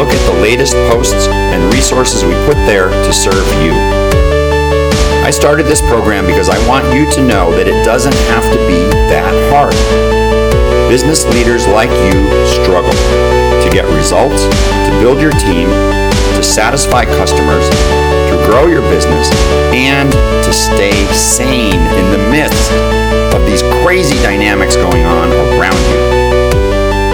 look at the latest posts and resources we put there to serve you. I started this program because I want you to know that it doesn't have to be that hard. Business leaders like you struggle to get results, to build your team, to satisfy customers, to grow your business, and to stay sane in the midst of these crazy dynamics going on around you.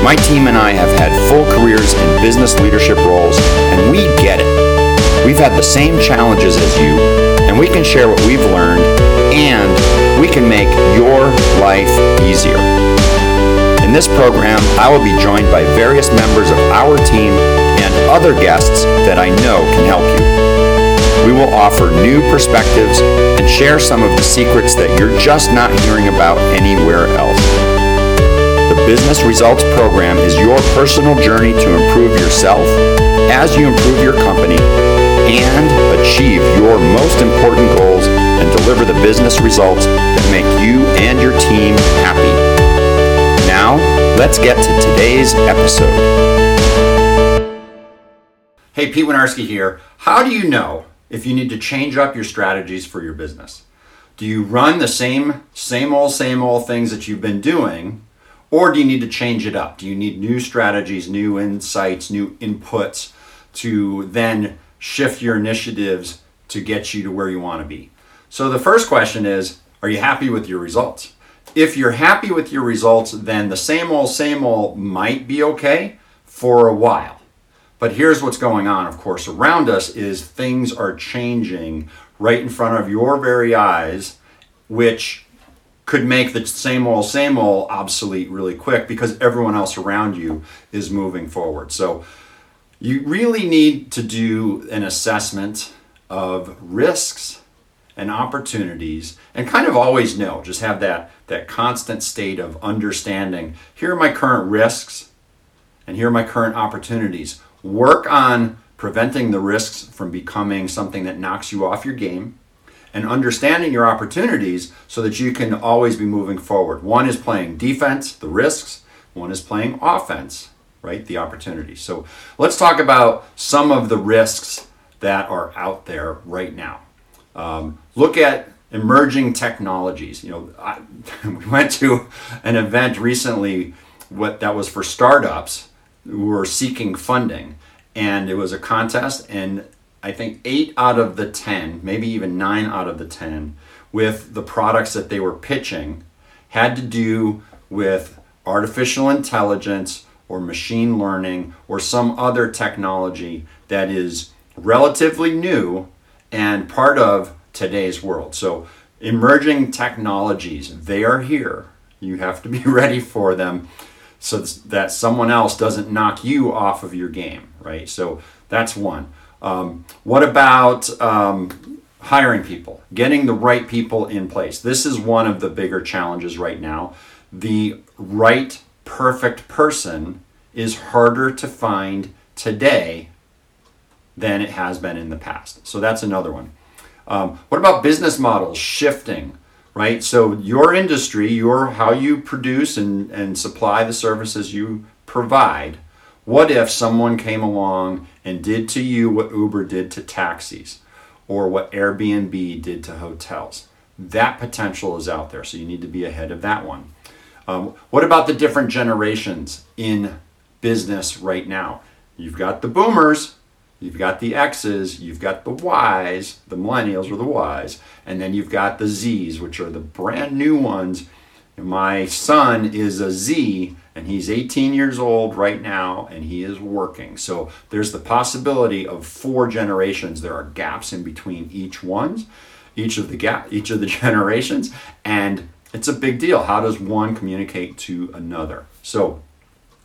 My team and I have had full careers in business leadership roles, and we get it. We've had the same challenges as you, and we can share what we've learned, and we can make your life easier. In this program, I will be joined by various members of our team and other guests that I know can help you. We will offer new perspectives and share some of the secrets that you're just not hearing about anywhere else. Business Results Program is your personal journey to improve yourself as you improve your company and achieve your most important goals and deliver the business results that make you and your team happy. Now, let's get to today's episode. Hey, Pete Winarski here. How do you know if you need to change up your strategies for your business? Do you run the same, same old, same old things that you've been doing, or do you need to change it up? Do you need new strategies, new insights, new inputs to then shift your initiatives to get you to where you want to be? So the first question is Are you happy with your results? If you're happy with your results, then the same old, same old might be okay for a while. But here's what's going on, of course, around us is things are changing right in front of your very eyes, which could make the same old, same old obsolete really quick because everyone else around you is moving forward. So you really need to do an assessment of risks and opportunities and kind of always know, just have that, that constant state of understanding. Here are my current risks and here are my current opportunities. Work on preventing the risks from becoming something that knocks you off your game and understanding your opportunities so that you can always be moving forward. One is playing defense, the risks, one is playing offense, right? The opportunities. So let's talk about some of the risks that are out there right now. Um, look at emerging technologies. You know, I, we went to an event recently what that was for startups who were seeking funding and it was a contest and i think eight out of the ten maybe even nine out of the ten with the products that they were pitching had to do with artificial intelligence or machine learning or some other technology that is relatively new and part of today's world so emerging technologies they are here you have to be ready for them so that someone else doesn't knock you off of your game, right? So that's one. Um, what about um, hiring people, getting the right people in place? This is one of the bigger challenges right now. The right, perfect person is harder to find today than it has been in the past. So that's another one. Um, what about business models shifting? right? So your industry, your how you produce and, and supply the services you provide. What if someone came along and did to you what Uber did to taxis or what Airbnb did to hotels? That potential is out there, so you need to be ahead of that one. Um, what about the different generations in business right now? You've got the boomers, You've got the X's, you've got the Y's, the millennials or the Y's, and then you've got the Z's, which are the brand new ones. My son is a Z, and he's 18 years old right now, and he is working. So there's the possibility of four generations. There are gaps in between each ones, each of the gap, each of the generations, and it's a big deal. How does one communicate to another? So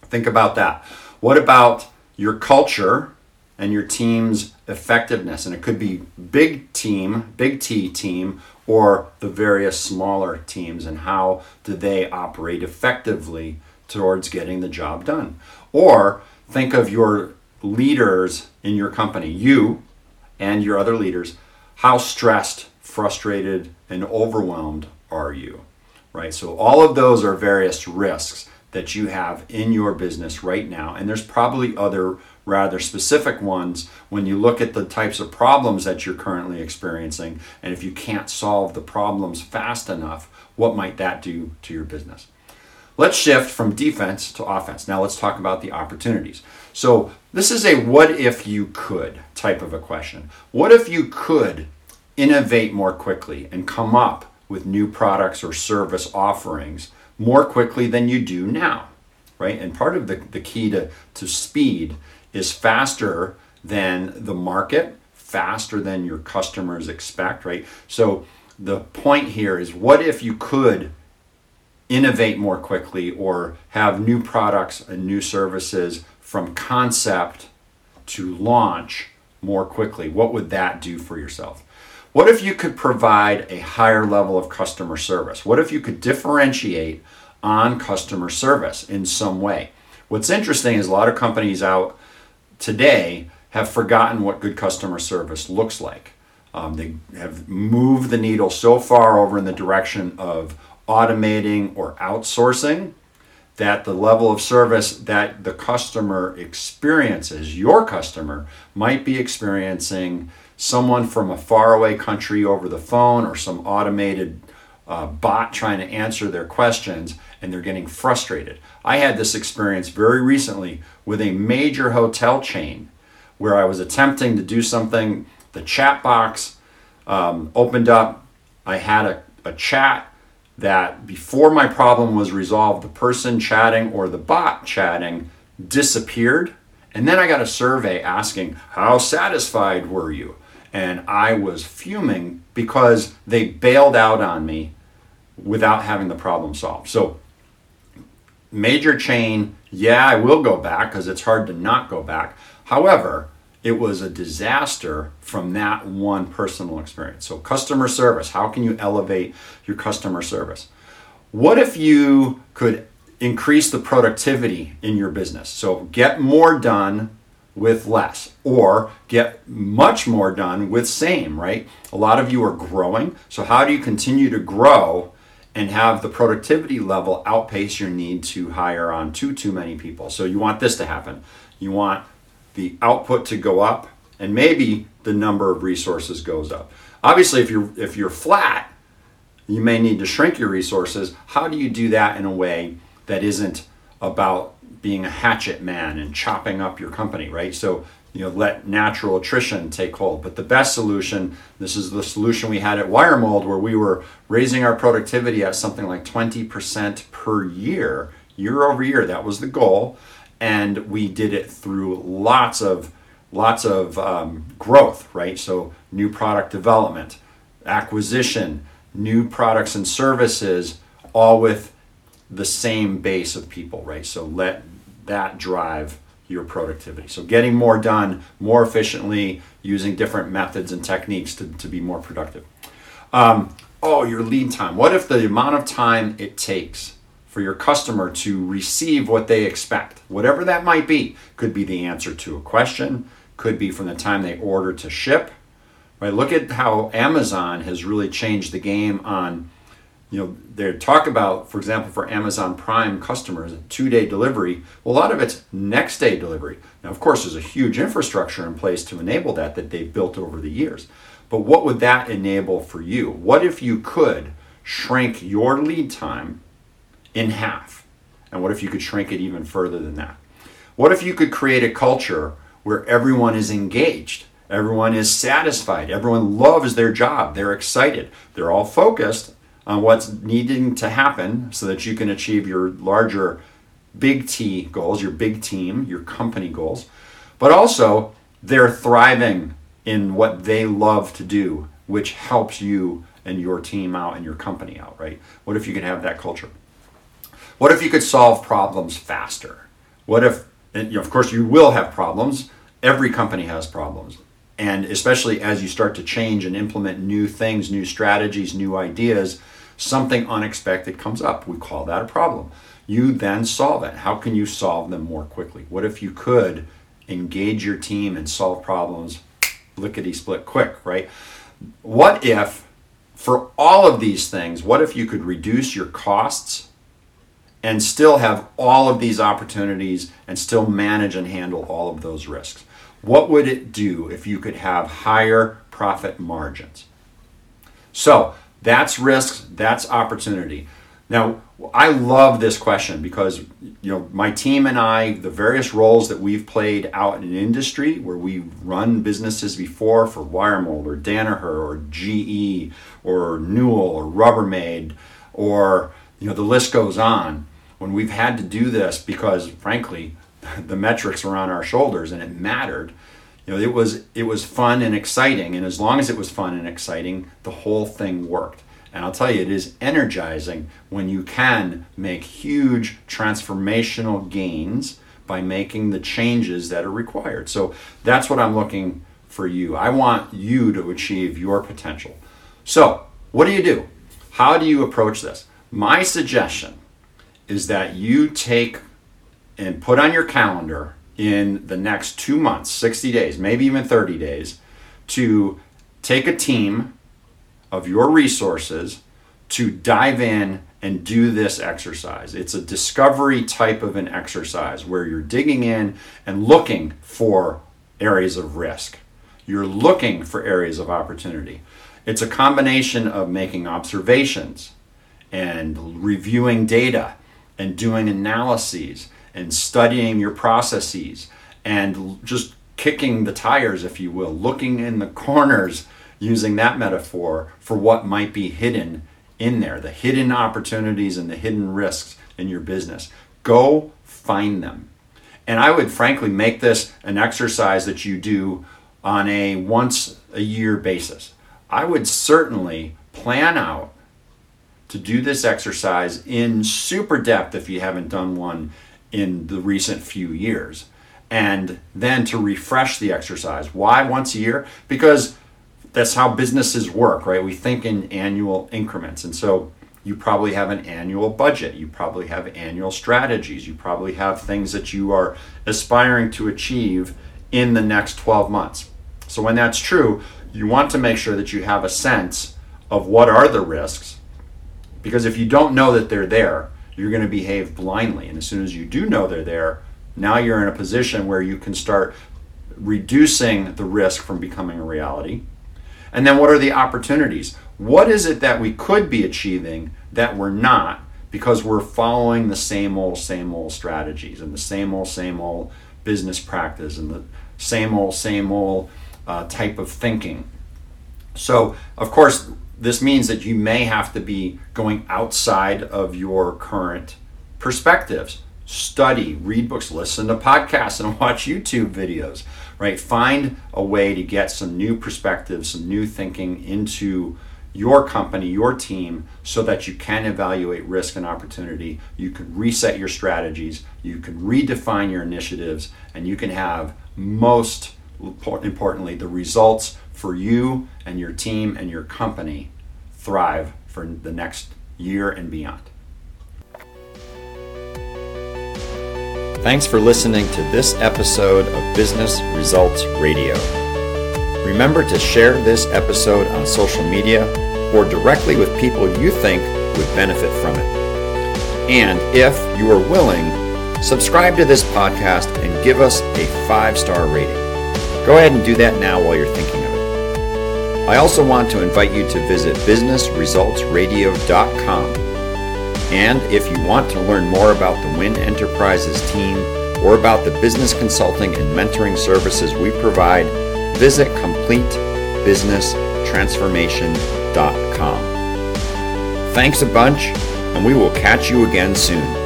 think about that. What about your culture? and your team's effectiveness. And it could be big team, big T team, or the various smaller teams, and how do they operate effectively towards getting the job done. Or think of your leaders in your company, you and your other leaders. How stressed, frustrated, and overwhelmed are you? Right? So, all of those are various risks that you have in your business right now. And there's probably other rather specific ones when you look at the types of problems that you're currently experiencing. And if you can't solve the problems fast enough, what might that do to your business? Let's shift from defense to offense. Now let's talk about the opportunities. So, this is a what if you could type of a question. What if you could innovate more quickly and come up with new products or service offerings more quickly than you do now? Right? And part of the, the key to, to speed is faster than the market, faster than your customers expect, right? So the point here is what if you could innovate more quickly or have new products and new services from concept to launch more quickly? What would that do for yourself? What if you could provide a higher level of customer service? What if you could differentiate on customer service in some way? What's interesting is a lot of companies out today have forgotten what good customer service looks like. Um, they have moved the needle so far over in the direction of automating or outsourcing that the level of service that the customer experiences, your customer, might be experiencing someone from a faraway country over the phone or some automated uh, bot trying to answer their questions and they're getting frustrated. I had this experience very recently with a major hotel chain where I was attempting to do something. The chat box um, opened up. I had a, a chat that before my problem was resolved, the person chatting or the bot chatting disappeared. And then I got a survey asking, How satisfied were you? And I was fuming because they bailed out on me without having the problem solved. So, major chain, yeah, I will go back because it's hard to not go back. However, it was a disaster from that one personal experience. So, customer service how can you elevate your customer service? What if you could increase the productivity in your business? So, get more done with less or get much more done with same, right? A lot of you are growing. So, how do you continue to grow and have the productivity level outpace your need to hire on too too many people? So, you want this to happen. You want the output to go up and maybe the number of resources goes up. Obviously, if you're if you're flat, you may need to shrink your resources. How do you do that in a way that isn't about being a hatchet man and chopping up your company, right? So you know let natural attrition take hold but the best solution this is the solution we had at wiremold where we were raising our productivity at something like 20% per year year over year that was the goal and we did it through lots of lots of um, growth right? So new product development acquisition new products and services all with the same base of people right? So let that drive your productivity. So getting more done more efficiently using different methods and techniques to, to be more productive. Um, oh your lead time. What if the amount of time it takes for your customer to receive what they expect, whatever that might be. Could be the answer to a question, could be from the time they order to ship. Right? Look at how Amazon has really changed the game on you know, they talk about, for example, for Amazon Prime customers, two day delivery. Well, a lot of it's next day delivery. Now, of course, there's a huge infrastructure in place to enable that that they've built over the years. But what would that enable for you? What if you could shrink your lead time in half? And what if you could shrink it even further than that? What if you could create a culture where everyone is engaged? Everyone is satisfied. Everyone loves their job. They're excited. They're all focused on what's needing to happen so that you can achieve your larger big T goals, your big team, your company goals. But also, they're thriving in what they love to do, which helps you and your team out and your company out, right? What if you could have that culture? What if you could solve problems faster? What if, and, of course, you will have problems every company has problems. And especially as you start to change and implement new things, new strategies, new ideas, something unexpected comes up. We call that a problem. You then solve it. How can you solve them more quickly? What if you could engage your team and solve problems lickety split quick, right? What if, for all of these things, what if you could reduce your costs and still have all of these opportunities and still manage and handle all of those risks? What would it do if you could have higher profit margins? So that's risks, that's opportunity. Now, I love this question because you know my team and I, the various roles that we've played out in industry, where we've run businesses before for Wiremold or Danaher or GE or Newell or Rubbermaid, or you know the list goes on. When we've had to do this because, frankly, the metrics were on our shoulders and it mattered. You know, it was it was fun and exciting, and as long as it was fun and exciting, the whole thing worked. And I'll tell you, it is energizing when you can make huge transformational gains by making the changes that are required. So that's what I'm looking for you. I want you to achieve your potential. So, what do you do? How do you approach this? My suggestion is that you take and put on your calendar in the next two months, 60 days, maybe even 30 days, to take a team of your resources to dive in and do this exercise. It's a discovery type of an exercise where you're digging in and looking for areas of risk. You're looking for areas of opportunity. It's a combination of making observations and reviewing data and doing analyses and studying your processes and just kicking the tires, if you will, looking in the corners using that metaphor for what might be hidden in there, the hidden opportunities and the hidden risks in your business. Go find them. And I would frankly make this an exercise that you do on a once a year basis. I would certainly plan out to do this exercise in super depth if you haven't done one in the recent few years. And then to refresh the exercise. Why once a year? Because that's how businesses work, right? We think in annual increments. And so you probably have an annual budget, you probably have annual strategies, you probably have things that you are aspiring to achieve in the next 12 months. So when that's true, you want to make sure that you have a sense of what are the risks because if you don't know that they're there, you're going to behave blindly. And as soon as you do know they're there, now you're in a position where you can start reducing the risk from becoming a reality and then what are the opportunities? What is it that we could be achieving that we're not because we're following the same old, same old strategies and the same old, same old business practice and the same old, same old uh, type of thinking? So, of course, this means that you may have to be going outside of your current perspectives. Study, read books, listen to podcasts, and watch YouTube videos right? Find a way to get some new perspectives, some new thinking into your company, your team, so that you can evaluate risk and opportunity. You can reset your strategies, you can redefine your initiatives, and you can have most importantly the results for you and your team and your company thrive for the next year and beyond. Thanks for listening to this episode of Business Results Radio. Remember to share this episode on social media or directly with people you think would benefit from it. And if you are willing, subscribe to this podcast and give us a five star rating. Go ahead and do that now while you're thinking of it. I also want to invite you to visit businessresultsradio.com and if you want to learn more about the Win Enterprises team or about the business consulting and mentoring services we provide, visit CompleteBusinessTransformation.com. Thanks a bunch, and we will catch you again soon.